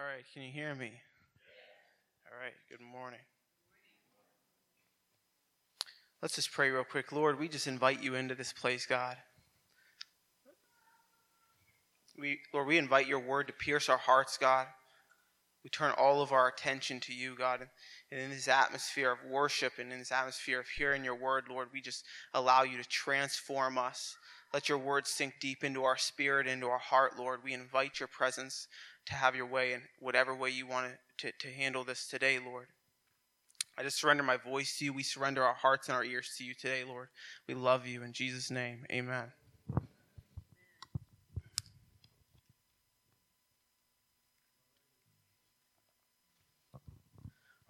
All right, can you hear me? All right, good morning. Let's just pray real quick. Lord, we just invite you into this place, God. We, Lord, we invite your word to pierce our hearts, God. We turn all of our attention to you, God. And in this atmosphere of worship and in this atmosphere of hearing your word, Lord, we just allow you to transform us. Let your word sink deep into our spirit, into our heart, Lord. We invite your presence to have your way in whatever way you want to, to handle this today, Lord. I just surrender my voice to you. We surrender our hearts and our ears to you today, Lord. We love you. In Jesus' name, amen.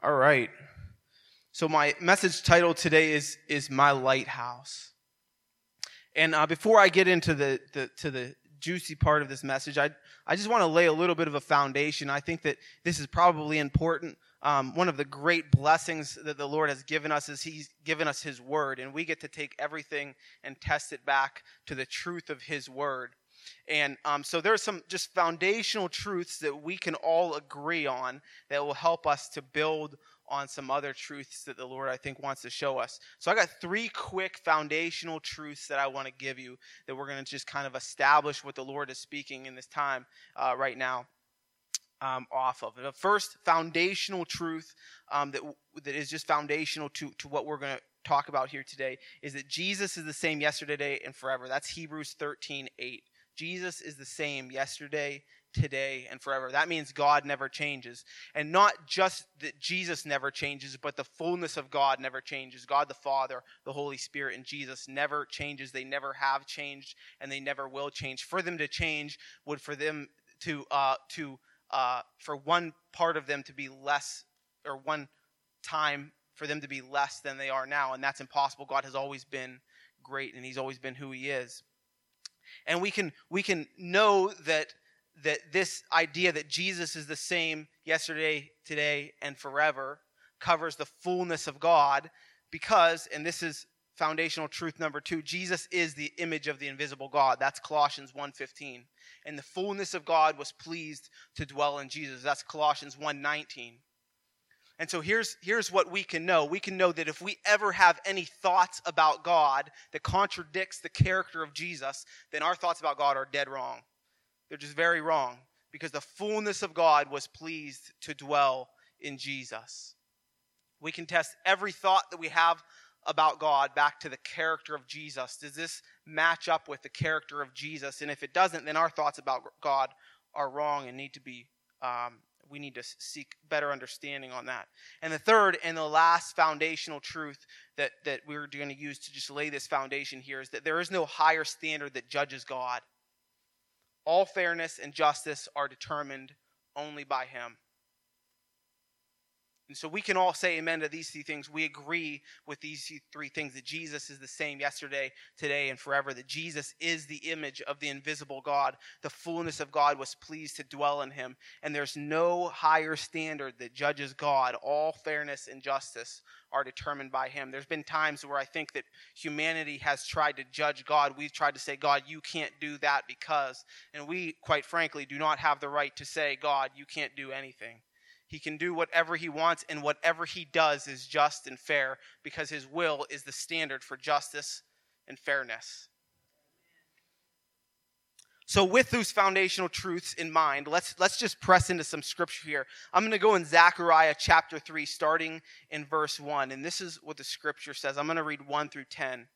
All right. So my message title today is is my lighthouse. And uh, before I get into the, the to the juicy part of this message, I I just want to lay a little bit of a foundation. I think that this is probably important. Um, one of the great blessings that the Lord has given us is He's given us His Word, and we get to take everything and test it back to the truth of His Word. And um, so there's some just foundational truths that we can all agree on that will help us to build on some other truths that the Lord, I think, wants to show us. So I got three quick foundational truths that I want to give you that we're going to just kind of establish what the Lord is speaking in this time uh, right now. Um, off of the first foundational truth um, that that is just foundational to to what we're going to talk about here today is that Jesus is the same yesterday and forever. That's Hebrews 13, 8. Jesus is the same yesterday, today, and forever. That means God never changes. And not just that Jesus never changes, but the fullness of God never changes. God the Father, the Holy Spirit, and Jesus never changes. They never have changed, and they never will change. For them to change would for them to uh, to uh, for one part of them to be less, or one time for them to be less than they are now, and that's impossible. God has always been great, and He's always been who He is and we can we can know that that this idea that Jesus is the same yesterday, today, and forever covers the fullness of God because, and this is foundational truth number two, Jesus is the image of the invisible God. That's Colossians 1.15. And the fullness of God was pleased to dwell in Jesus. That's Colossians 1.19. And so here's, here's what we can know. We can know that if we ever have any thoughts about God that contradicts the character of Jesus, then our thoughts about God are dead wrong. They're just very wrong because the fullness of God was pleased to dwell in Jesus. We can test every thought that we have about God back to the character of Jesus. Does this match up with the character of Jesus? And if it doesn't, then our thoughts about God are wrong and need to be um, we need to seek better understanding on that. And the third and the last foundational truth that, that we're going to use to just lay this foundation here is that there is no higher standard that judges God. All fairness and justice are determined only by Him. And so we can all say amen to these three things. We agree with these three things that Jesus is the same yesterday, today, and forever. That Jesus is the image of the invisible God. The fullness of God was pleased to dwell in him. And there's no higher standard that judges God. All fairness and justice are determined by him. There's been times where I think that humanity has tried to judge God. We've tried to say, God, you can't do that because. And we, quite frankly, do not have the right to say, God, you can't do anything. He can do whatever he wants, and whatever he does is just and fair because his will is the standard for justice and fairness. So, with those foundational truths in mind, let's, let's just press into some scripture here. I'm going to go in Zechariah chapter 3, starting in verse 1. And this is what the scripture says. I'm going to read 1 through 10.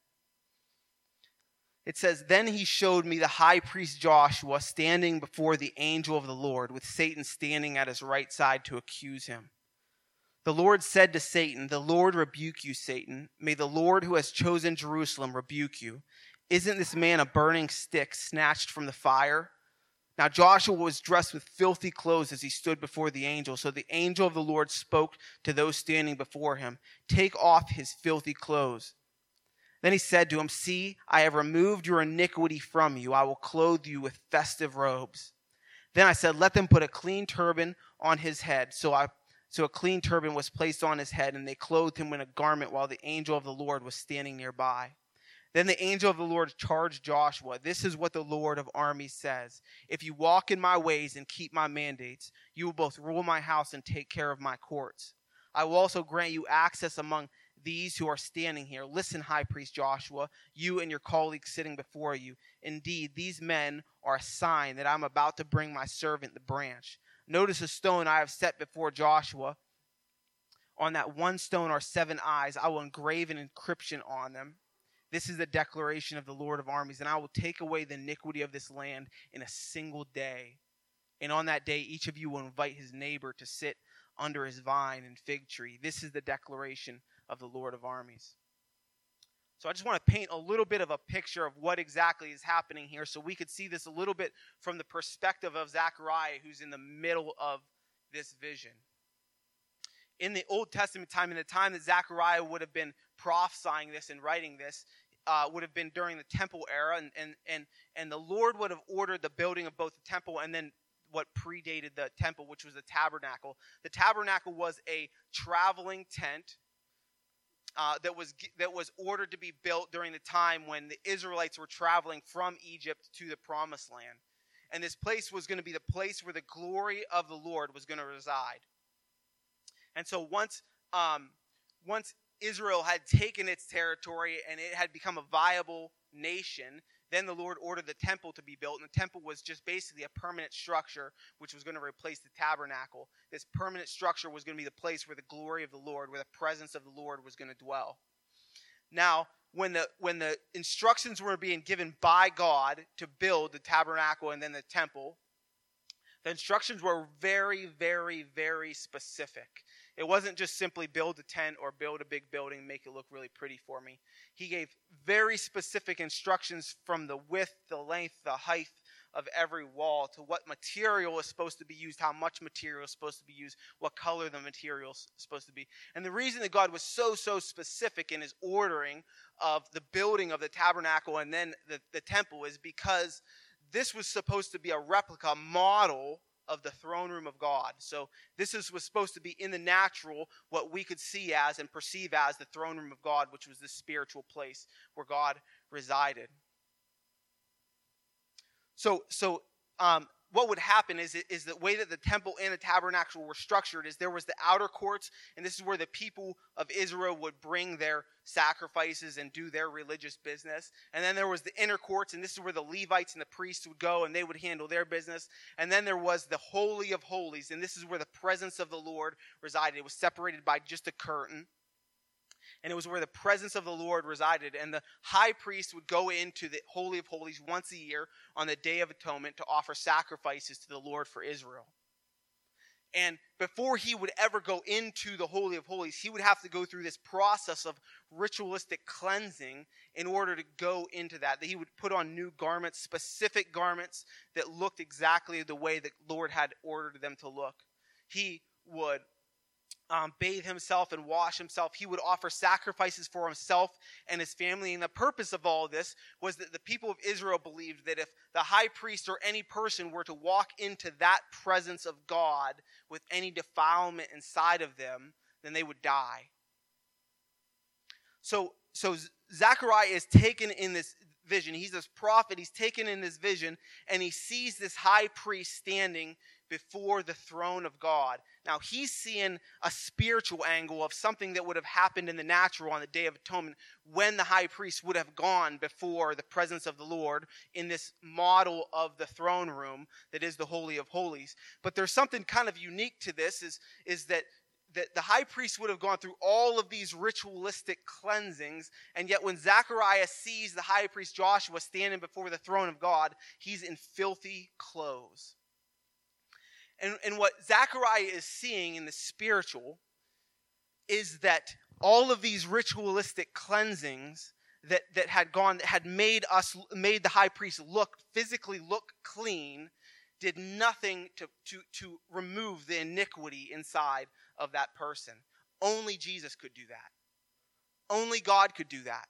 It says, Then he showed me the high priest Joshua standing before the angel of the Lord, with Satan standing at his right side to accuse him. The Lord said to Satan, The Lord rebuke you, Satan. May the Lord who has chosen Jerusalem rebuke you. Isn't this man a burning stick snatched from the fire? Now Joshua was dressed with filthy clothes as he stood before the angel. So the angel of the Lord spoke to those standing before him Take off his filthy clothes. Then he said to him, See, I have removed your iniquity from you. I will clothe you with festive robes. Then I said, Let them put a clean turban on his head. So I so a clean turban was placed on his head, and they clothed him in a garment while the angel of the Lord was standing nearby. Then the angel of the Lord charged Joshua This is what the Lord of armies says If you walk in my ways and keep my mandates, you will both rule my house and take care of my courts. I will also grant you access among these who are standing here. Listen, high priest Joshua, you and your colleagues sitting before you. Indeed, these men are a sign that I'm about to bring my servant the branch. Notice the stone I have set before Joshua. On that one stone are seven eyes. I will engrave an inscription on them this is the declaration of the Lord of armies, and I will take away the iniquity of this land in a single day. And on that day, each of you will invite his neighbor to sit under his vine and fig tree. This is the declaration of the Lord of armies. So I just want to paint a little bit of a picture of what exactly is happening here so we could see this a little bit from the perspective of Zechariah, who's in the middle of this vision. In the Old Testament time, in the time that Zechariah would have been prophesying this and writing this, uh, would have been during the temple era, and, and, and, and the Lord would have ordered the building of both the temple and then what predated the temple, which was the tabernacle. The tabernacle was a traveling tent uh, that was that was ordered to be built during the time when the Israelites were traveling from Egypt to the Promised Land, and this place was going to be the place where the glory of the Lord was going to reside. And so once um, once Israel had taken its territory and it had become a viable nation, then the Lord ordered the temple to be built. And the temple was just basically a permanent structure which was going to replace the tabernacle. This permanent structure was going to be the place where the glory of the Lord, where the presence of the Lord was going to dwell. Now, when the when the instructions were being given by God to build the tabernacle and then the temple, the instructions were very, very, very specific. It wasn't just simply build a tent or build a big building, make it look really pretty for me. He gave very specific instructions from the width, the length, the height of every wall to what material is supposed to be used, how much material is supposed to be used, what color the material is supposed to be. And the reason that God was so, so specific in his ordering of the building of the tabernacle and then the, the temple is because this was supposed to be a replica model of the throne room of God. So this is, was supposed to be in the natural what we could see as and perceive as the throne room of God, which was the spiritual place where God resided. So so um, what would happen is, is the way that the temple and the tabernacle were structured is there was the outer courts and this is where the people of israel would bring their sacrifices and do their religious business. And then there was the inner courts and this is where the levites and the priests would go and they would handle their business. And then there was the holy of holies and this is where the presence of the lord resided. It was separated by just a curtain and it was where the presence of the Lord resided. And the high priest would go into the Holy of Holies once a year on the Day of Atonement to offer sacrifices to the Lord for Israel. And before he would ever go into the Holy of Holies, he would have to go through this process of ritualistic cleansing in order to go into that. That he would put on new garments, specific garments that looked exactly the way the Lord had ordered them to look. He would um, bathe himself and wash himself. He would offer sacrifices for himself and his family. And the purpose of all this was that the people of Israel believed that if the high priest or any person were to walk into that presence of God with any defilement inside of them, then they would die. So, so Zechariah is taken in this vision. He's this prophet. He's taken in this vision, and he sees this high priest standing before the throne of God. Now, he's seeing a spiritual angle of something that would have happened in the natural on the Day of Atonement when the high priest would have gone before the presence of the Lord in this model of the throne room that is the Holy of Holies. But there's something kind of unique to this is, is that that the high priest would have gone through all of these ritualistic cleansings, and yet when Zechariah sees the high priest Joshua standing before the throne of God, he's in filthy clothes. And, and what Zechariah is seeing in the spiritual is that all of these ritualistic cleansings that, that had gone, that had made us, made the high priest look, physically look clean, did nothing to, to, to remove the iniquity inside of that person. Only Jesus could do that. Only God could do that.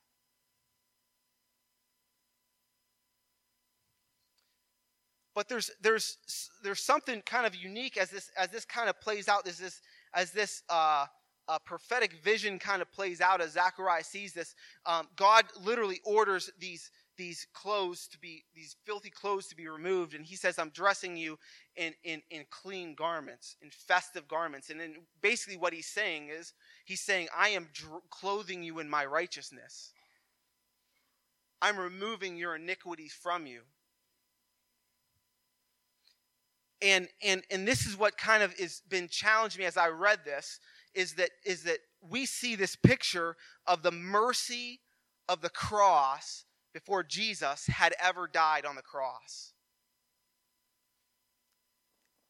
But there's there's there's something kind of unique as this as this kind of plays out as this as this uh, a prophetic vision kind of plays out as Zechariah sees this. Um, God literally orders these these clothes to be these filthy clothes to be removed and he says i'm dressing you in in, in clean garments in festive garments. And then basically what he's saying is he's saying i am dr- clothing you in my righteousness. I'm removing your iniquities from you and and and this is what kind of has been challenging me as I read this is that is that we see this picture of the mercy of the cross before Jesus had ever died on the cross.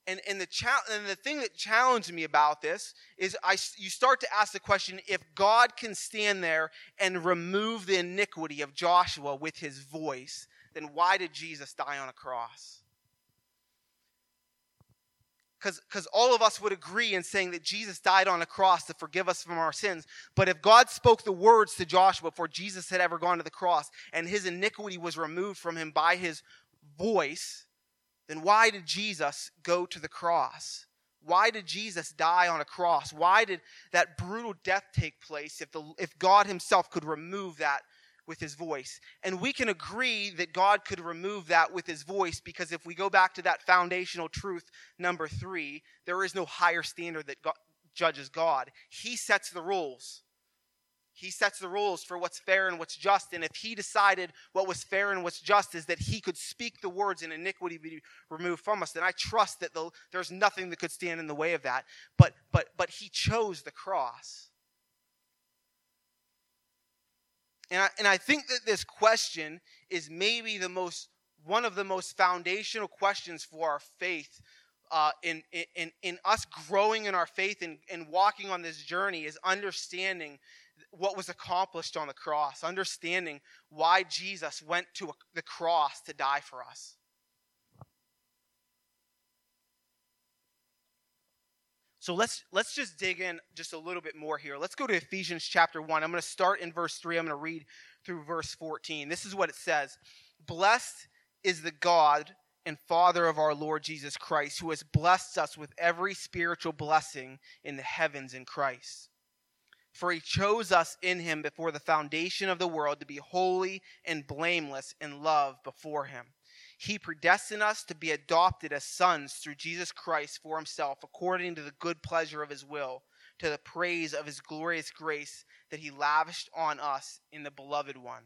And, and, the cha- and the thing that challenged me about this is I, you start to ask the question if God can stand there and remove the iniquity of Joshua with his voice, then why did Jesus die on a cross? Because all of us would agree in saying that Jesus died on a cross to forgive us from our sins. But if God spoke the words to Joshua before Jesus had ever gone to the cross and his iniquity was removed from him by his voice, then why did Jesus go to the cross? Why did Jesus die on a cross? Why did that brutal death take place if, the, if God himself could remove that with his voice. And we can agree that God could remove that with his voice because if we go back to that foundational truth, number three, there is no higher standard that God, judges God. He sets the rules. He sets the rules for what's fair and what's just. And if he decided what was fair and what's just is that he could speak the words and iniquity be removed from us, then I trust that the, there's nothing that could stand in the way of that. But but but he chose the cross. And I, and I think that this question is maybe the most one of the most foundational questions for our faith uh, in, in, in us growing in our faith and, and walking on this journey is understanding what was accomplished on the cross, understanding why Jesus went to the cross to die for us. So let's let's just dig in just a little bit more here. Let's go to Ephesians chapter 1. I'm going to start in verse 3. I'm going to read through verse 14. This is what it says. Blessed is the God and Father of our Lord Jesus Christ, who has blessed us with every spiritual blessing in the heavens in Christ. For he chose us in him before the foundation of the world to be holy and blameless in love before him. He predestined us to be adopted as sons through Jesus Christ for himself, according to the good pleasure of his will, to the praise of his glorious grace that he lavished on us in the beloved one.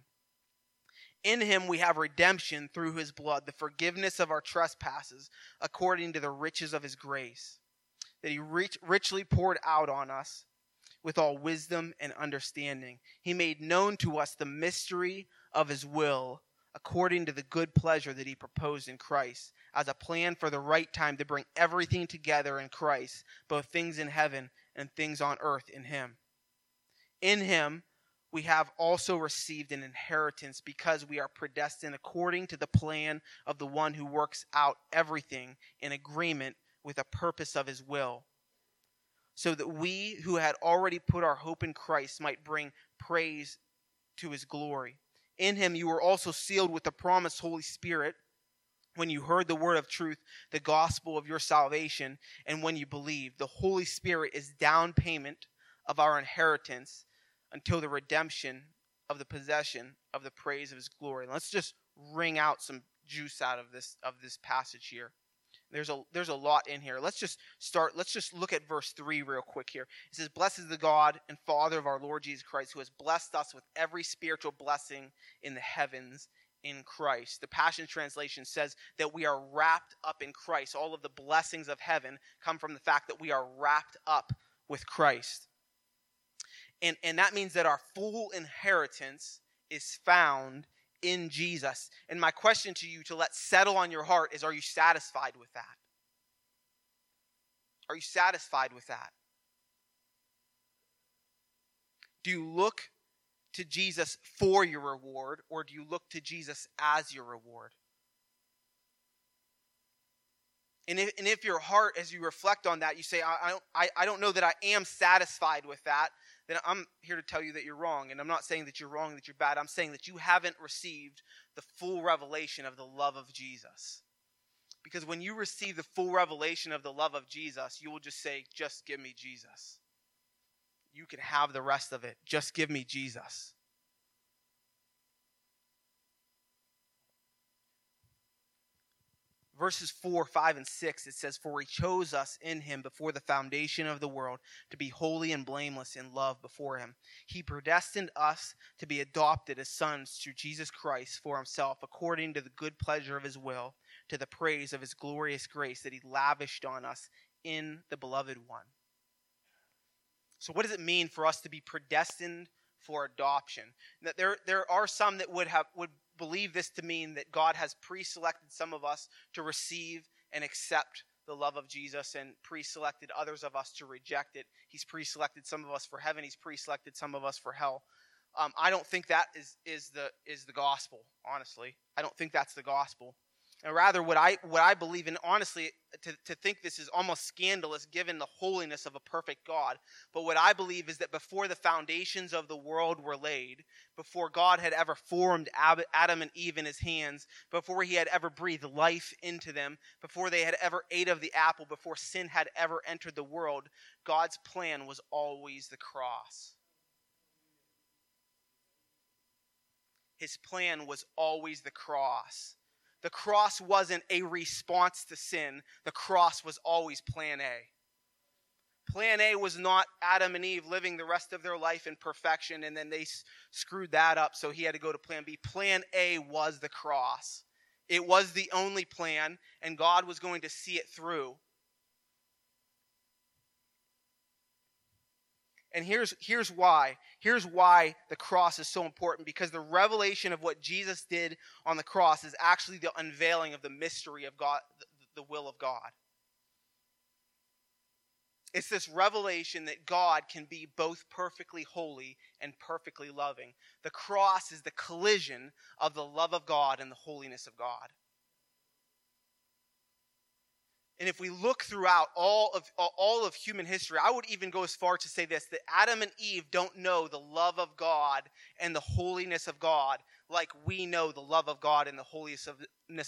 In him we have redemption through his blood, the forgiveness of our trespasses, according to the riches of his grace, that he rich, richly poured out on us with all wisdom and understanding. He made known to us the mystery of his will according to the good pleasure that he proposed in Christ, as a plan for the right time to bring everything together in Christ, both things in heaven and things on earth in him. In him, we have also received an inheritance because we are predestined according to the plan of the one who works out everything in agreement with the purpose of his will, so that we who had already put our hope in Christ might bring praise to his glory. In him you were also sealed with the promised Holy Spirit when you heard the word of truth, the gospel of your salvation, and when you believed. The Holy Spirit is down payment of our inheritance until the redemption of the possession of the praise of his glory. Let's just wring out some juice out of this of this passage here. There's a there's a lot in here. Let's just start. Let's just look at verse three real quick here. It says, "Blessed is the God and Father of our Lord Jesus Christ, who has blessed us with every spiritual blessing in the heavens in Christ." The Passion Translation says that we are wrapped up in Christ. All of the blessings of heaven come from the fact that we are wrapped up with Christ, and and that means that our full inheritance is found in Jesus. And my question to you to let settle on your heart is are you satisfied with that? Are you satisfied with that? Do you look to Jesus for your reward or do you look to Jesus as your reward? And if, and if your heart, as you reflect on that, you say, I, I, don't, I, I don't know that I am satisfied with that, then I'm here to tell you that you're wrong. And I'm not saying that you're wrong, that you're bad. I'm saying that you haven't received the full revelation of the love of Jesus. Because when you receive the full revelation of the love of Jesus, you will just say, Just give me Jesus. you can have the rest of it. Just give me Jesus. Verses 4, 5, and 6, it says, For he chose us in him before the foundation of the world to be holy and blameless in love before him. He predestined us to be adopted as sons through Jesus Christ for himself, according to the good pleasure of his will, to the praise of his glorious grace that he lavished on us in the beloved one. So, what does it mean for us to be predestined for adoption? That there, there are some that would have would believe this to mean that God has pre selected some of us to receive and accept the love of Jesus and pre selected others of us to reject it. He's pre selected some of us for heaven, He's pre selected some of us for hell. Um, I don't think that is, is, the, is the gospel, honestly. I don't think that's the gospel. And rather, what I, what I believe in, honestly, to, to think this is almost scandalous given the holiness of a perfect God. But what I believe is that before the foundations of the world were laid, before God had ever formed Adam and Eve in his hands, before he had ever breathed life into them, before they had ever ate of the apple, before sin had ever entered the world, God's plan was always the cross. His plan was always the cross. The cross wasn't a response to sin, the cross was always plan A. Plan A was not Adam and Eve living the rest of their life in perfection and then they s- screwed that up, so he had to go to plan B. Plan A was the cross. It was the only plan, and God was going to see it through. And here's, here's why. Here's why the cross is so important because the revelation of what Jesus did on the cross is actually the unveiling of the mystery of God, the, will of God. It's this revelation that God can be both perfectly holy and perfectly loving. The cross is the collision of the love of God and the holiness of God. And if we look throughout all of all of human history, I would even go as far to say this that Adam and Eve don't know the love of God and the holiness of God like we know the love of God and the holiness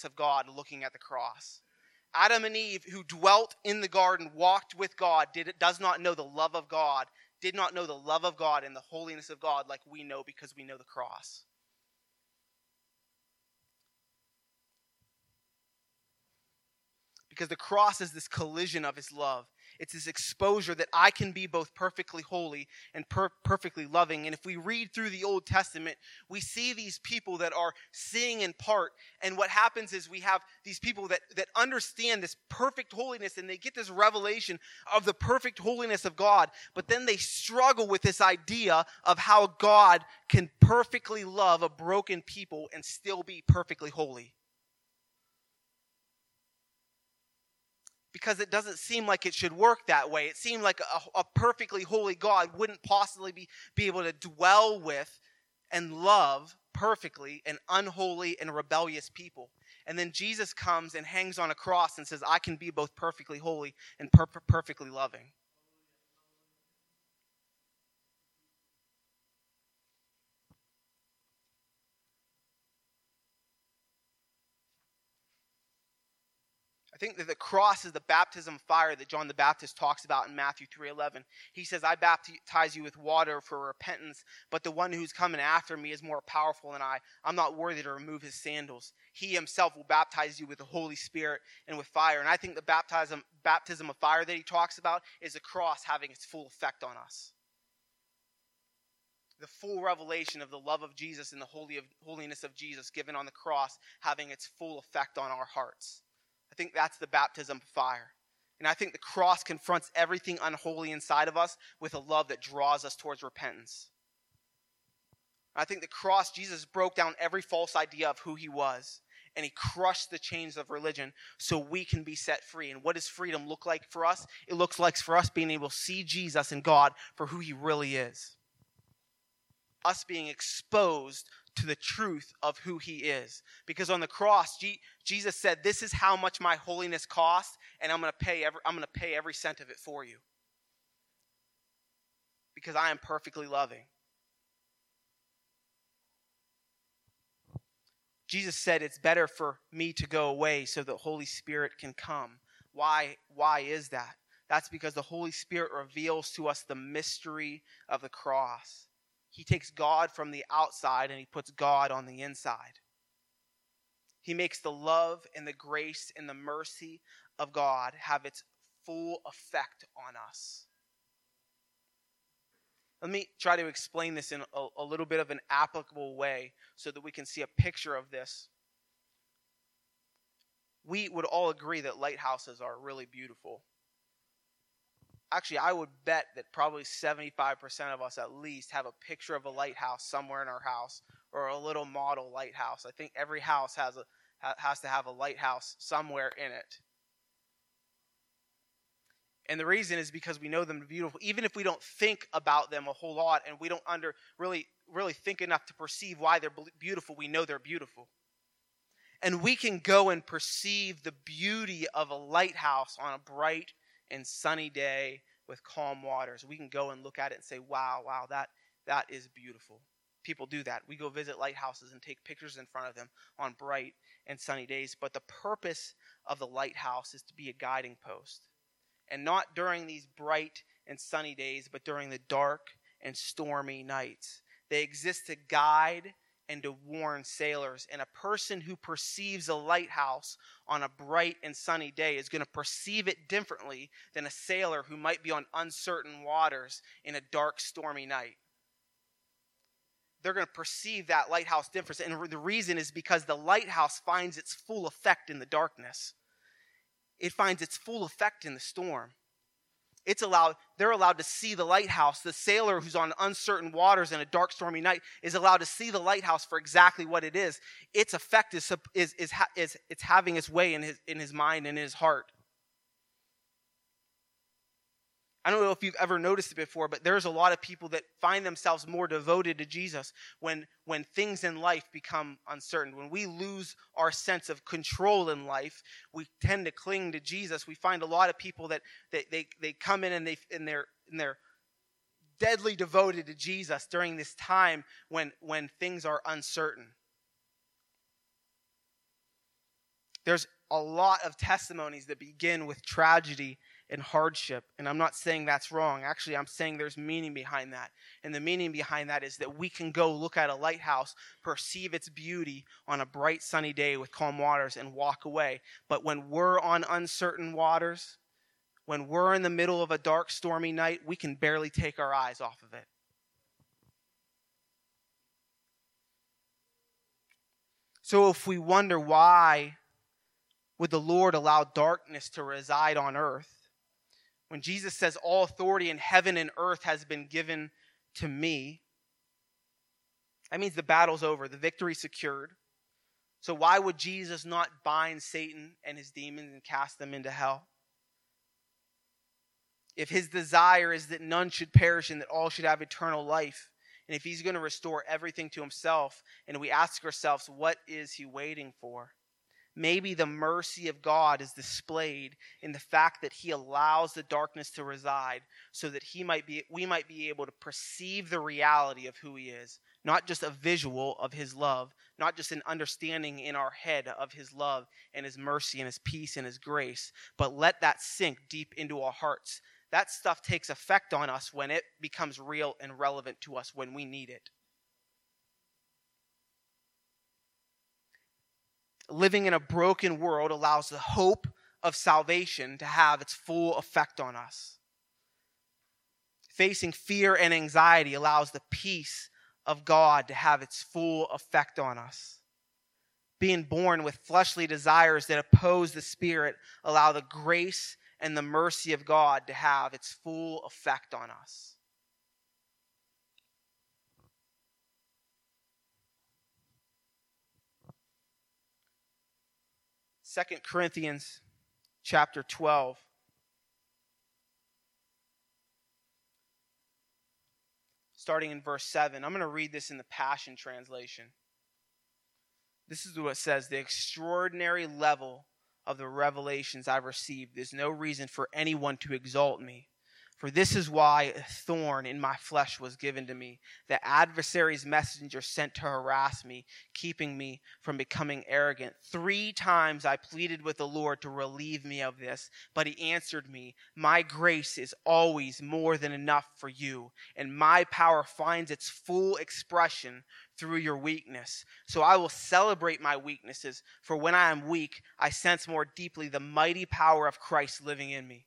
of God looking at the cross. Adam and Eve who dwelt in the garden, walked with God, did does not know the love of God, did not know the love of God and the holiness of God like we know because we know the cross. Because the cross is this collision of his love. It's this exposure that I can be both perfectly holy and per- perfectly loving. And if we read through the Old Testament, we see these people that are seeing in part. And what happens is we have these people that, that understand this perfect holiness and they get this revelation of the perfect holiness of God. But then they struggle with this idea of how God can perfectly love a broken people and still be perfectly holy. Because it doesn't seem like it should work that way. It seemed like a, a, perfectly holy God wouldn't possibly be, be able to dwell with and love perfectly an unholy and rebellious people. And then Jesus comes and hangs on a cross and says, I can be both perfectly holy and per- perfectly loving. Think that the cross is the baptism of fire that John the Baptist talks about in Matthew 3:11. He says, "I baptize you with water for repentance, but the one who's coming after me is more powerful than I. I'm not worthy to remove his sandals. He himself will baptize you with the Holy Spirit and with fire." And I think the baptism baptism of fire that he talks about is the cross having its full effect on us the full revelation of the love of Jesus and the holy of, holiness of Jesus given on the cross having its full effect on our hearts. I think that's the baptism of fire. And I think the cross confronts everything unholy inside of us with a love that draws us towards repentance. I think the cross, Jesus broke down every false idea of who he was, and he crushed the chains of religion so we can be set free. And what does freedom look like for us? It looks like for us being able to see Jesus and God for who he really is. Us being exposed to the truth of who he is. Because on the cross, G- Jesus said, This is how much my holiness costs, and I'm going to pay every, I'm going to pay every cent of it for you. Because I am perfectly loving. Jesus said it's better for me to go away so the Holy Spirit can come. Why, why is that? That's because the Holy Spirit reveals to us the mystery of the cross. He takes God from the outside and he puts God on the inside. He makes the love and the grace and the mercy of God have its full effect on us. Let me try to explain this in a, a, little bit of an applicable way so that we can see a picture of this. We would all agree that lighthouses are really beautiful. Actually, I would bet that probably 75% of us at least have a picture of a lighthouse somewhere in our house or a little model lighthouse. I think every house has a has to have a lighthouse somewhere in it. And the reason is because we know them beautiful. Even if we don't think about them a whole lot and we don't under really really think enough to perceive why they're beautiful, we know they're beautiful. And we can go and perceive the beauty of a lighthouse on a bright and sunny day with calm waters. We can go and look at it and say, "Wow, wow, that that is beautiful." People do that. We go visit lighthouses and take pictures in front of them on bright and sunny days. But the purpose of the lighthouse is to be a guiding post and not during these bright and sunny days, but during the dark and stormy nights. They exist to guide and to warn sailors. And a person who perceives a lighthouse on a bright and sunny day is going to perceive it differently than a sailor who might be on uncertain waters in a dark, stormy night. They're going to perceive that lighthouse difference. And the reason is because the lighthouse finds its full effect in the darkness it finds its full effect in the storm. It's allowed, they're allowed to see the lighthouse. The sailor who's on uncertain waters in a dark, stormy night is allowed to see the lighthouse for exactly what it is. Its effect is, is, is, is it's having its way in his, in his mind and in his heart. I don't know if you've ever noticed it before, but there's a lot of people that find themselves more devoted to Jesus when, when things in life become uncertain. When we lose our sense of control in life, we tend to cling to Jesus. We find a lot of people that, that they, they come in and, they, and, they're, and they're deadly devoted to Jesus during this time when, when things are uncertain. There's a lot of testimonies that begin with tragedy and hardship. And I'm not saying that's wrong. Actually, I'm saying there's meaning behind that. And the meaning behind that is that we can go look at a lighthouse, perceive its beauty on a bright sunny day with calm waters, and walk away. But when we're on uncertain waters, when we're in the middle of a dark, stormy night, we can barely take our eyes off of it. So if we wonder why would the Lord allow darkness to reside on earth, when Jesus says, All authority in heaven and earth has been given to me, that means the battle's over, the victory secured. So, why would Jesus not bind Satan and his demons and cast them into hell? If his desire is that none should perish and that all should have eternal life, and if he's going to restore everything to himself, and we ask ourselves, what is he waiting for? Maybe the mercy of God is displayed in the fact that he allows the darkness to reside so that he might be we might be able to perceive the reality of who he is not just a visual of his love not just an understanding in our head of his love and his mercy and his peace and his grace but let that sink deep into our hearts. That stuff takes effect on us when it becomes real and relevant to us when we need it living in a broken world allows the hope of salvation to have its full effect on us. Facing fear and anxiety allows the peace of God to have its full effect on us. Being born with fleshly desires that oppose the Spirit allow the grace and the mercy of God to have its full effect on us. Second Corinthians chapter 12. Starting in verse 7. I'm going to read this in the Passion Translation. This is what it says The extraordinary level of the revelations I've received, there's no reason for anyone to exalt me For this is why a thorn in my flesh was given to me, the adversary's messenger sent to harass me, keeping me from becoming arrogant. Three times I pleaded with the Lord to relieve me of this, but he answered me, My grace is always more than enough for you, and my power finds its full expression through your weakness. So I will celebrate my weaknesses, for when I am weak, I sense more deeply the mighty power of Christ living in me.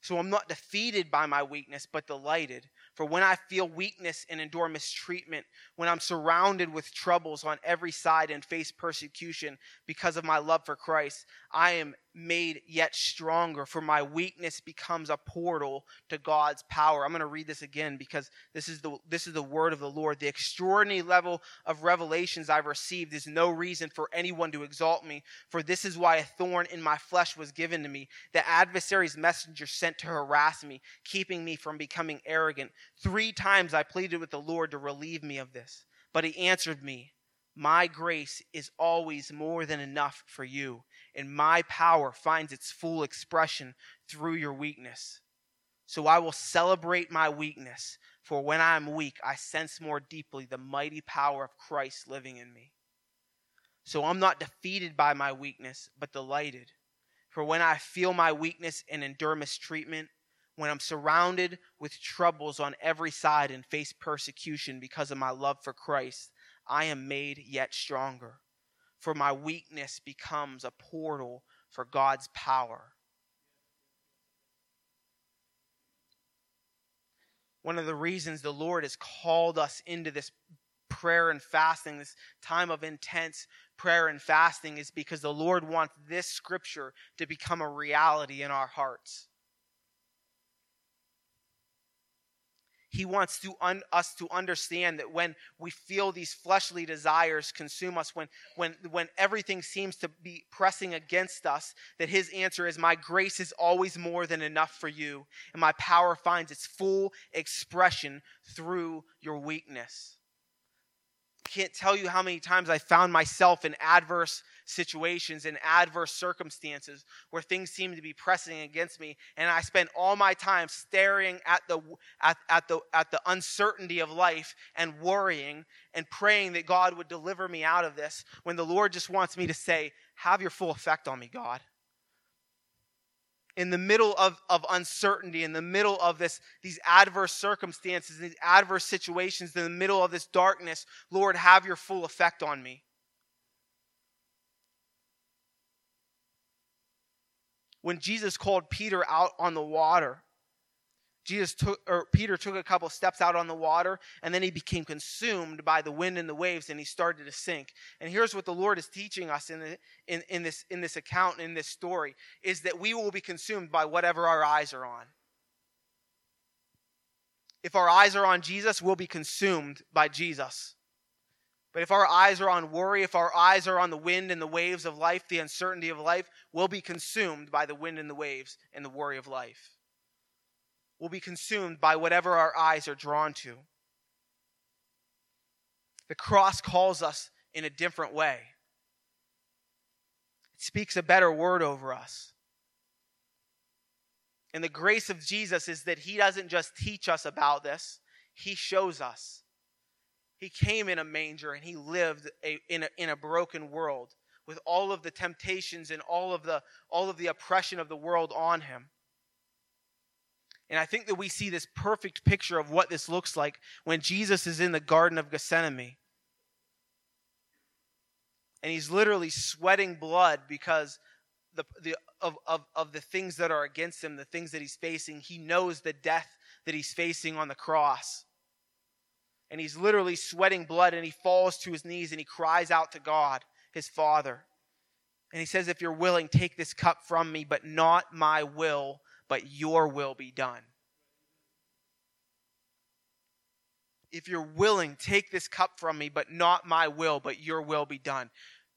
So I'm not defeated by my weakness, but delighted. For when I feel weakness and endure mistreatment, when I'm surrounded with troubles on every side and face persecution because of my love for Christ, I am made yet stronger, for my weakness becomes a portal to God's power. I'm going to read this again because this is the this is the word of the Lord. The extraordinary level of revelations I've received is no reason for anyone to exalt me, for this is why a thorn in my flesh was given to me, the adversary's messenger sent to harass me, keeping me from becoming arrogant. 3 times I pleaded with the Lord to relieve me of this, but he answered me, "My grace is always more than enough for you." And my power finds its full expression through your weakness. So I will celebrate my weakness, for when I am weak, I sense more deeply the mighty power of Christ living in me. So I'm not defeated by my weakness, but delighted. For when I feel my weakness and endure mistreatment, when I'm surrounded with troubles on every side and face persecution because of my love for Christ, I am made yet stronger for my weakness becomes a portal for God's power. One of the reasons the Lord has called us into this prayer and fasting, this time of intense prayer and fasting, is because the Lord wants this scripture to become a reality in our hearts. He wants to un, us to understand that when we feel these fleshly desires consume us, when, when, when everything seems to be pressing against us, that His answer is, My grace is always more than enough for you, and my power finds its full expression through your weakness. I can't tell you how many times I found myself in adverse situations and adverse circumstances where things seem to be pressing against me and i spend all my time staring at the at, at the at the uncertainty of life and worrying and praying that god would deliver me out of this when the lord just wants me to say have your full effect on me god in the middle of, of uncertainty, in the middle of this, these adverse circumstances, these adverse situations, in the middle of this darkness, Lord, have your full effect on me. when Jesus called Peter out on the water. Jesus took, or Peter took a couple steps out on the water, and then he became consumed by the wind and the waves, and he started to sink. And here's what the Lord is teaching us in, the, in, in, this, in this account, in this story, is that we will be consumed by whatever our eyes are on. If our eyes are on Jesus, we'll be consumed by Jesus. But if our eyes are on worry, if our eyes are on the wind and the waves of life, the uncertainty of life, we'll be consumed by the wind and the waves and the worry of life. We'll be consumed by whatever our eyes are drawn to. The cross calls us in a different way. It speaks a better word over us. And the grace of Jesus is that He doesn't just teach us about this, He shows us. He came in a manger and he lived a, in, a, in a broken world with all of the temptations and all of the, all of the oppression of the world on him. And I think that we see this perfect picture of what this looks like when Jesus is in the Garden of Gethsemane. And he's literally sweating blood because the, the, of, of, of the things that are against him, the things that he's facing. He knows the death that he's facing on the cross and he's literally sweating blood and he falls to his knees and he cries out to God, his Father. And he says, If you're willing, take this cup from me, but not my will, but your will be done. If you're willing, take this cup from me, but not my will, but your will be done.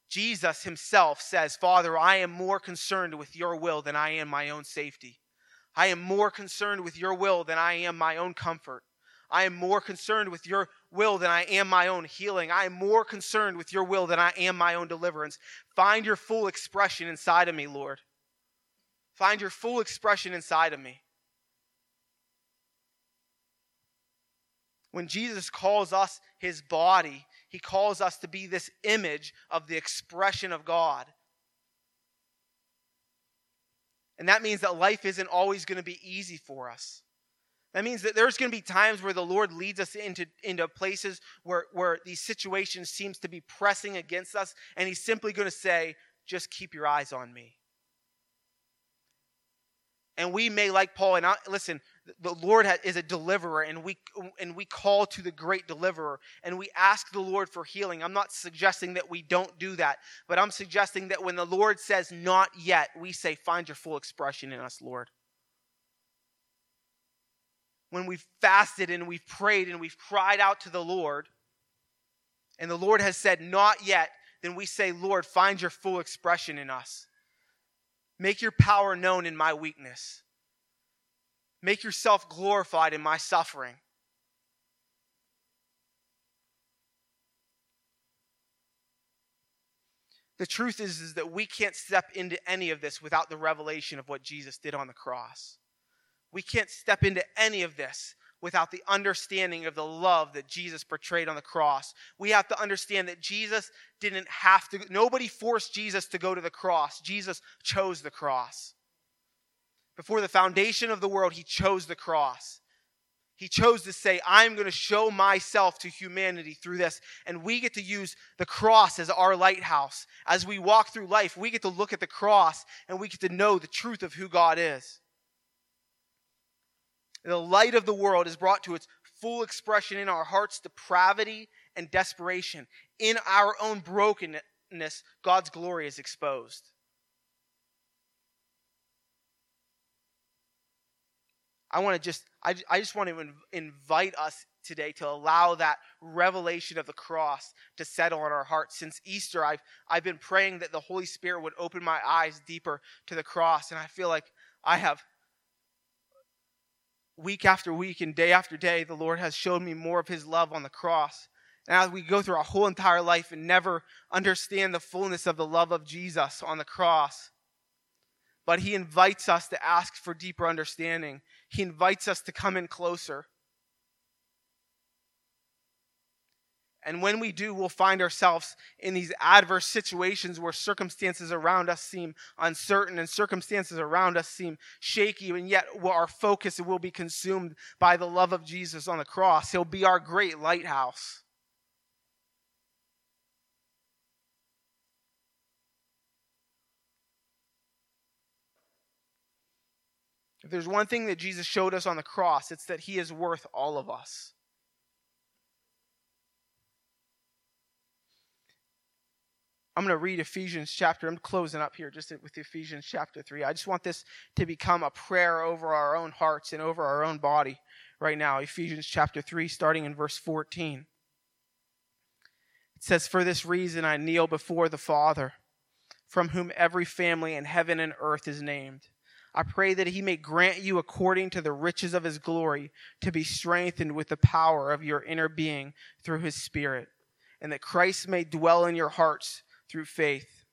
Jesus himself says, Father, I am more concerned with your will than I am my own safety. I am more concerned with your will than I am my own comfort. I am more concerned with your will than I am my own healing. I am more concerned with your will than I am my own deliverance. Find your full expression inside of me, Lord. Find your full expression inside of me. When Jesus calls us his body, he calls us to be this image of the expression of God. And that means that life isn't always going to be easy for us. That means that there's going to be times where the Lord leads us into, into places where, where these situations seems to be pressing against us, and He's simply going to say, just keep your eyes on me. And we may, like Paul, and I, listen, the Lord is a deliverer, and we and we call to the great deliverer, and we ask the Lord for healing. I'm not suggesting that we don't do that, but I'm suggesting that when the Lord says "not yet," we say, "Find your full expression in us, Lord." When we've fasted and we've prayed and we've cried out to the Lord, and the Lord has said "not yet," then we say, "Lord, find your full expression in us." Make your power known in my weakness. Make yourself glorified in my suffering. The truth is, is that we can't step into any of this without the revelation of what Jesus did on the cross. We can't step into any of this without the understanding of the love that Jesus portrayed on the cross. We have to understand that Jesus didn't have to, nobody forced Jesus to go to the cross. Jesus chose the cross. Before the foundation of the world, he chose the cross. He chose to say, I'm going to show myself to humanity through this. And we get to use the cross as our lighthouse. As we walk through life, we get to look at the cross and we get to know the truth of who God is. The light of the world is brought to its full expression in our hearts' depravity and desperation. In our own brokenness, God's glory is exposed. I want to just, I, I just want to invite us today to allow that revelation of the cross to settle on our hearts. Since Easter, I've, I've been praying that the Holy Spirit would open my eyes deeper to the cross. And I feel like I have, week after week and day after day, the Lord has showed me more of His love on the cross. And as we go through our whole entire life and never understand the fullness of the love of Jesus on the cross, but He invites us to ask for deeper understanding. He invites us to come in closer. And when we do, we'll find ourselves in these adverse situations where circumstances around us seem uncertain and circumstances around us seem shaky, and yet our focus will be consumed by the love of Jesus on the cross. He'll be our great lighthouse. If there's one thing that Jesus showed us on the cross, it's that he is worth all of us. I'm going to read Ephesians chapter. I'm closing up here just with Ephesians chapter 3. I just want this to become a prayer over our own hearts and over our own body right now. Ephesians chapter 3, starting in verse 14. It says, For this reason I kneel before the Father, from whom every family in heaven and earth is named. I pray that he may grant you, according to the riches of his glory, to be strengthened with the power of your inner being through his Spirit, and that Christ may dwell in your hearts through faith.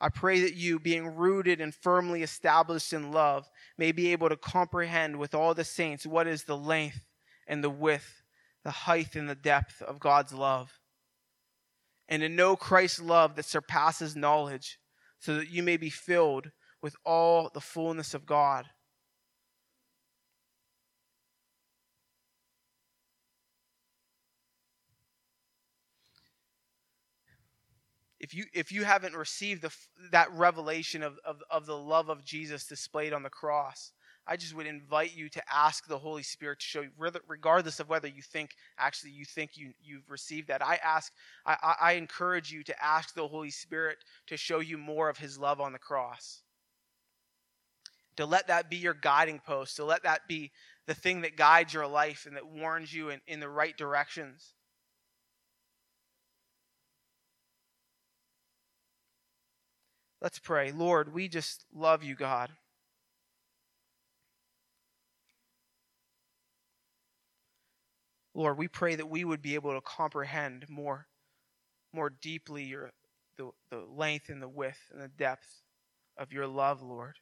I pray that you, being rooted and firmly established in love, may be able to comprehend with all the saints what is the length and the width, the height and the depth of God's love, and to know Christ's love that surpasses knowledge, so that you may be filled with all the fullness of God. If you if you haven't received the, that revelation of, of, of the love of jesus displayed on the cross i just would invite you to ask the holy spirit to show you regardless of whether you think actually you think you, you've received that. I ask I, I encourage you to ask the holy spirit to show you more of his love on the cross. To let that be your guiding post to let that be the thing that guides your life and that warns you in, in the right directions Let's pray. Lord, we just love you, God. Lord, we pray that we would be able to comprehend more, more deeply your, the, the length and the width and the depth of your love, Lord.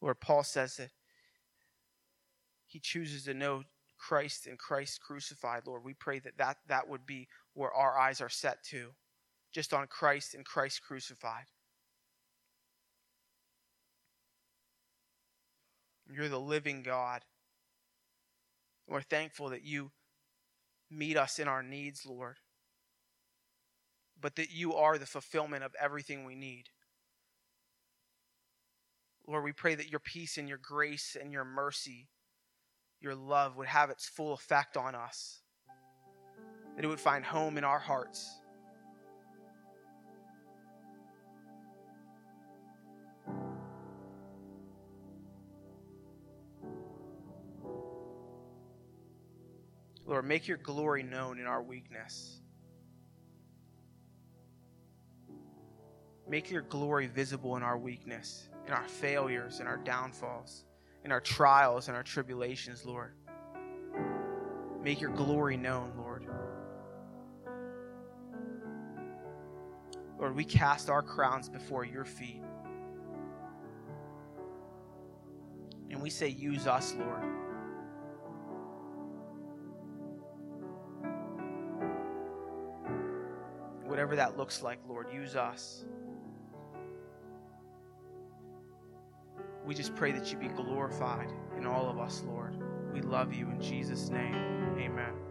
Lord, Paul says that he chooses to know Christ and Christ crucified, Lord. We pray that, that that would be where our eyes are set to, just on Christ and Christ crucified. You're the living God. We're thankful that you meet us in our needs, Lord, but that you are the fulfillment of everything we need. Lord, we pray that your peace and your grace and your mercy, your love would have its full effect on us, that it would find home in our hearts. Lord, make your glory known in our weakness. Make your glory visible in our weakness, in our failures, in our downfalls, in our trials and our tribulations, Lord. Make your glory known, Lord. Lord, we cast our crowns before your feet. And we say, use us, Lord. Whatever that looks like, Lord, use us. We just pray that you be glorified in all of us, Lord. We love you in Jesus' name. Amen.